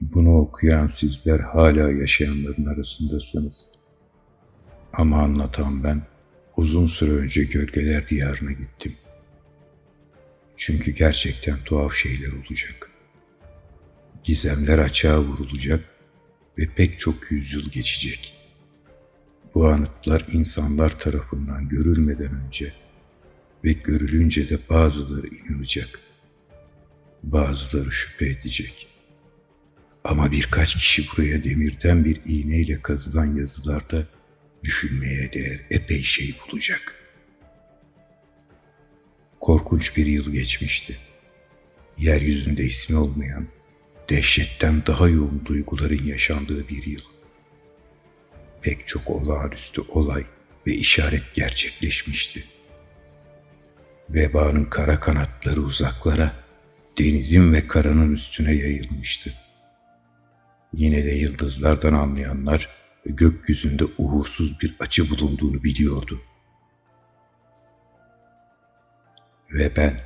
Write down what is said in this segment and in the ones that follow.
Bunu okuyan sizler hala yaşayanların arasındasınız. Ama anlatan ben uzun süre önce gölgeler diyarına gittim. Çünkü gerçekten tuhaf şeyler olacak. Gizemler açığa vurulacak ve pek çok yüzyıl geçecek. Bu anıtlar insanlar tarafından görülmeden önce ve görülünce de bazıları inanacak, bazıları şüphe edecek. Ama birkaç kişi buraya demirden bir iğneyle kazılan yazılarda düşünmeye değer epey şey bulacak. Korkunç bir yıl geçmişti. Yeryüzünde ismi olmayan, dehşetten daha yoğun duyguların yaşandığı bir yıl. Pek çok olağanüstü olay ve işaret gerçekleşmişti. Vebanın kara kanatları uzaklara, denizin ve karanın üstüne yayılmıştı. Yine de yıldızlardan anlayanlar gökyüzünde uğursuz bir açı bulunduğunu biliyordu. Ve ben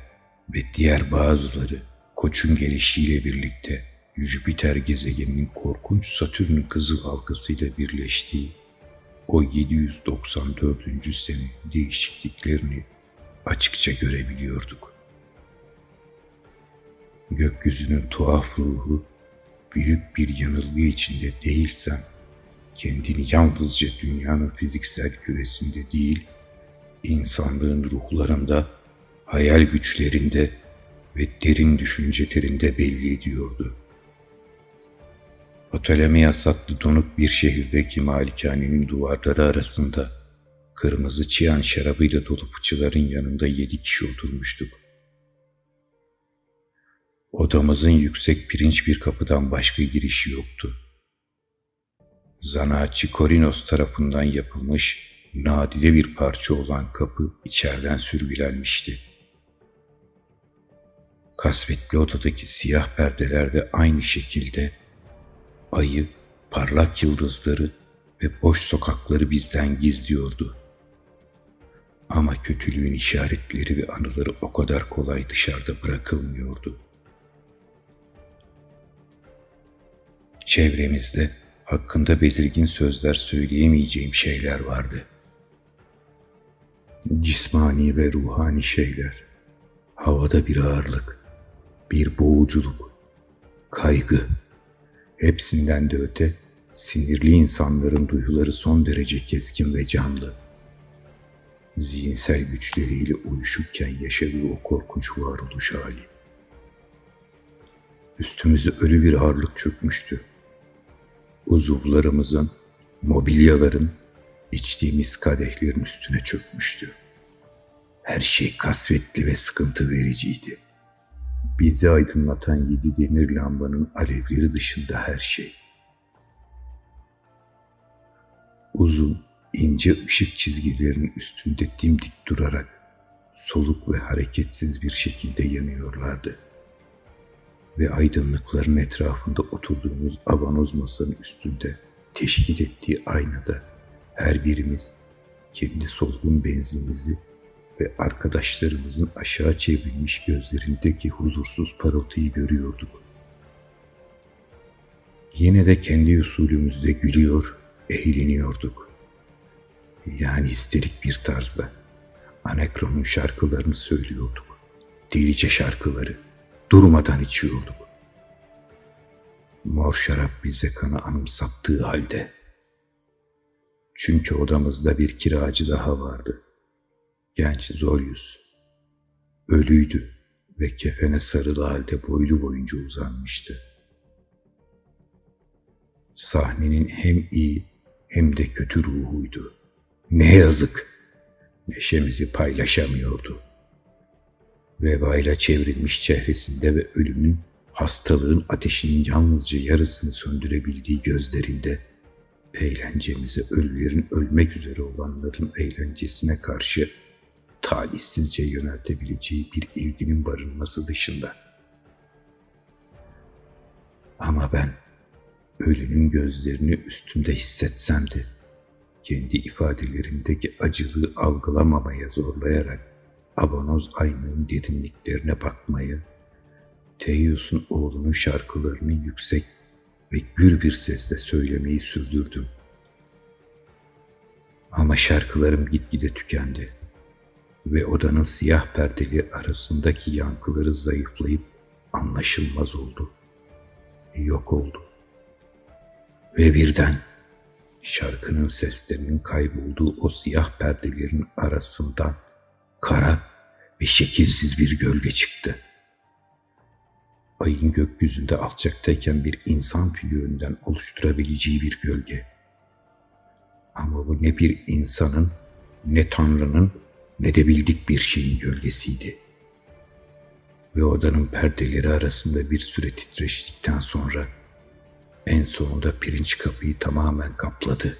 ve diğer bazıları koçun gelişiyle birlikte Jüpiter gezegeninin korkunç Satürn kızıl halkasıyla birleştiği o 794. sene değişikliklerini açıkça görebiliyorduk. Gökyüzünün tuhaf ruhu büyük bir yanılgı içinde değilsen kendini yalnızca dünyanın fiziksel küresinde değil, insanlığın ruhlarında, hayal güçlerinde ve derin düşüncelerinde belli ediyordu. Ptolemeyas adlı donuk bir şehirdeki malikanenin duvarları arasında kırmızı çiyan şarabıyla dolu fıçıların yanında yedi kişi oturmuştuk. Odamızın yüksek pirinç bir kapıdan başka girişi yoktu. Zanaatçı Korinos tarafından yapılmış nadide bir parça olan kapı içeriden sürgülenmişti. Kasvetli odadaki siyah perdelerde aynı şekilde ayı, parlak yıldızları ve boş sokakları bizden gizliyordu. Ama kötülüğün işaretleri ve anıları o kadar kolay dışarıda bırakılmıyordu. Çevremizde hakkında belirgin sözler söyleyemeyeceğim şeyler vardı. Cismani ve ruhani şeyler, havada bir ağırlık, bir boğuculuk, kaygı, hepsinden de öte sinirli insanların duyuları son derece keskin ve canlı. Zihinsel güçleriyle uyuşukken yaşadığı o korkunç varoluş hali. Üstümüze ölü bir ağırlık çökmüştü uzuvlarımızın, mobilyaların, içtiğimiz kadehlerin üstüne çökmüştü. Her şey kasvetli ve sıkıntı vericiydi. Bizi aydınlatan yedi demir lambanın alevleri dışında her şey. Uzun, ince ışık çizgilerinin üstünde dimdik durarak soluk ve hareketsiz bir şekilde yanıyorlardı.'' Ve aydınlıkların etrafında oturduğumuz abanoz masanın üstünde teşkil ettiği aynada her birimiz kendi solgun benzimizi ve arkadaşlarımızın aşağı çevrilmiş gözlerindeki huzursuz parıltıyı görüyorduk. Yine de kendi usulümüzde gülüyor, eğleniyorduk. Yani histerik bir tarzda Anakron'un şarkılarını söylüyorduk. Delice şarkıları durmadan içiyorduk. Mor şarap bize kanı anımsattığı halde. Çünkü odamızda bir kiracı daha vardı. Genç Zoryus. Ölüydü ve kefene sarılı halde boylu boyunca uzanmıştı. Sahnenin hem iyi hem de kötü ruhuydu. Ne yazık, neşemizi paylaşamıyordu.'' Vebayla çevrilmiş çehresinde ve ölümün, hastalığın ateşinin yalnızca yarısını söndürebildiği gözlerinde, eğlencemize ölülerin ölmek üzere olanların eğlencesine karşı talihsizce yöneltebileceği bir ilginin barınması dışında. Ama ben ölünün gözlerini üstümde hissetsem de kendi ifadelerindeki acılığı algılamamaya zorlayarak Abanoz aynanın derinliklerine bakmayı, Teyyus'un oğlunun şarkılarını yüksek ve gür bir sesle söylemeyi sürdürdüm. Ama şarkılarım gitgide tükendi ve odanın siyah perdeli arasındaki yankıları zayıflayıp anlaşılmaz oldu. Yok oldu. Ve birden şarkının seslerinin kaybolduğu o siyah perdelerin arasından kara ve şekilsiz bir gölge çıktı. Ayın gökyüzünde alçaktayken bir insan figüründen oluşturabileceği bir gölge. Ama bu ne bir insanın, ne Tanrı'nın, ne de bildik bir şeyin gölgesiydi. Ve odanın perdeleri arasında bir süre titreştikten sonra en sonunda pirinç kapıyı tamamen kapladı.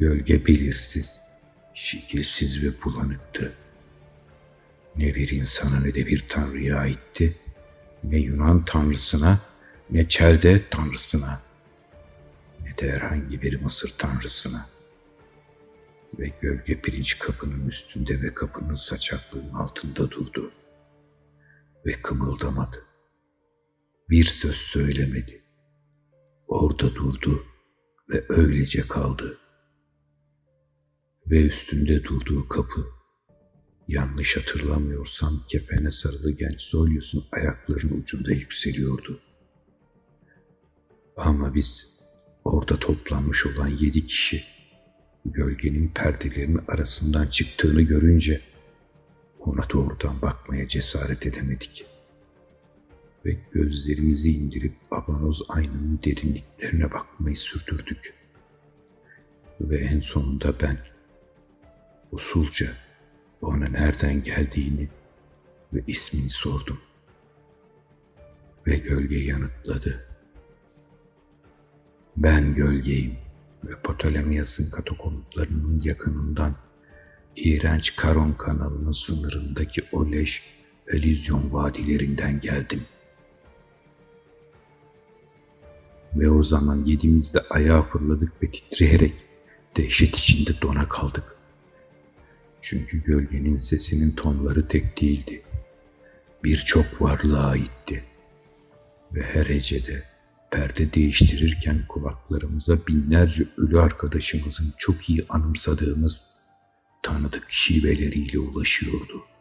Gölge belirsiz, şekilsiz ve bulanıktı. Ne bir insana ne de bir tanrıya aitti, ne Yunan tanrısına ne Çelde tanrısına ne de herhangi bir Mısır tanrısına. Ve gölge pirinç kapının üstünde ve kapının saçaklığının altında durdu. Ve kımıldamadı. Bir söz söylemedi. Orada durdu ve öylece kaldı. Ve üstünde durduğu kapı, yanlış hatırlamıyorsam kepene sarılı genç Zolyos'un ayaklarının ucunda yükseliyordu. Ama biz orada toplanmış olan yedi kişi gölgenin perdelerinin arasından çıktığını görünce ona doğrudan bakmaya cesaret edemedik. Ve gözlerimizi indirip abanoz aynanın derinliklerine bakmayı sürdürdük. Ve en sonunda ben usulca ona nereden geldiğini ve ismini sordum. Ve gölge yanıtladı. Ben gölgeyim ve Ptolemaios'un katakomblarının yakınından iğrenç Karon kanalının sınırındaki o Elysion vadilerinden geldim. Ve o zaman yedimizde ayağa fırladık ve titreyerek dehşet içinde dona kaldık. Çünkü gölgenin sesinin tonları tek değildi. Birçok varlığa aitti. Ve her hecede perde değiştirirken kulaklarımıza binlerce ölü arkadaşımızın çok iyi anımsadığımız tanıdık şiveleriyle ulaşıyordu.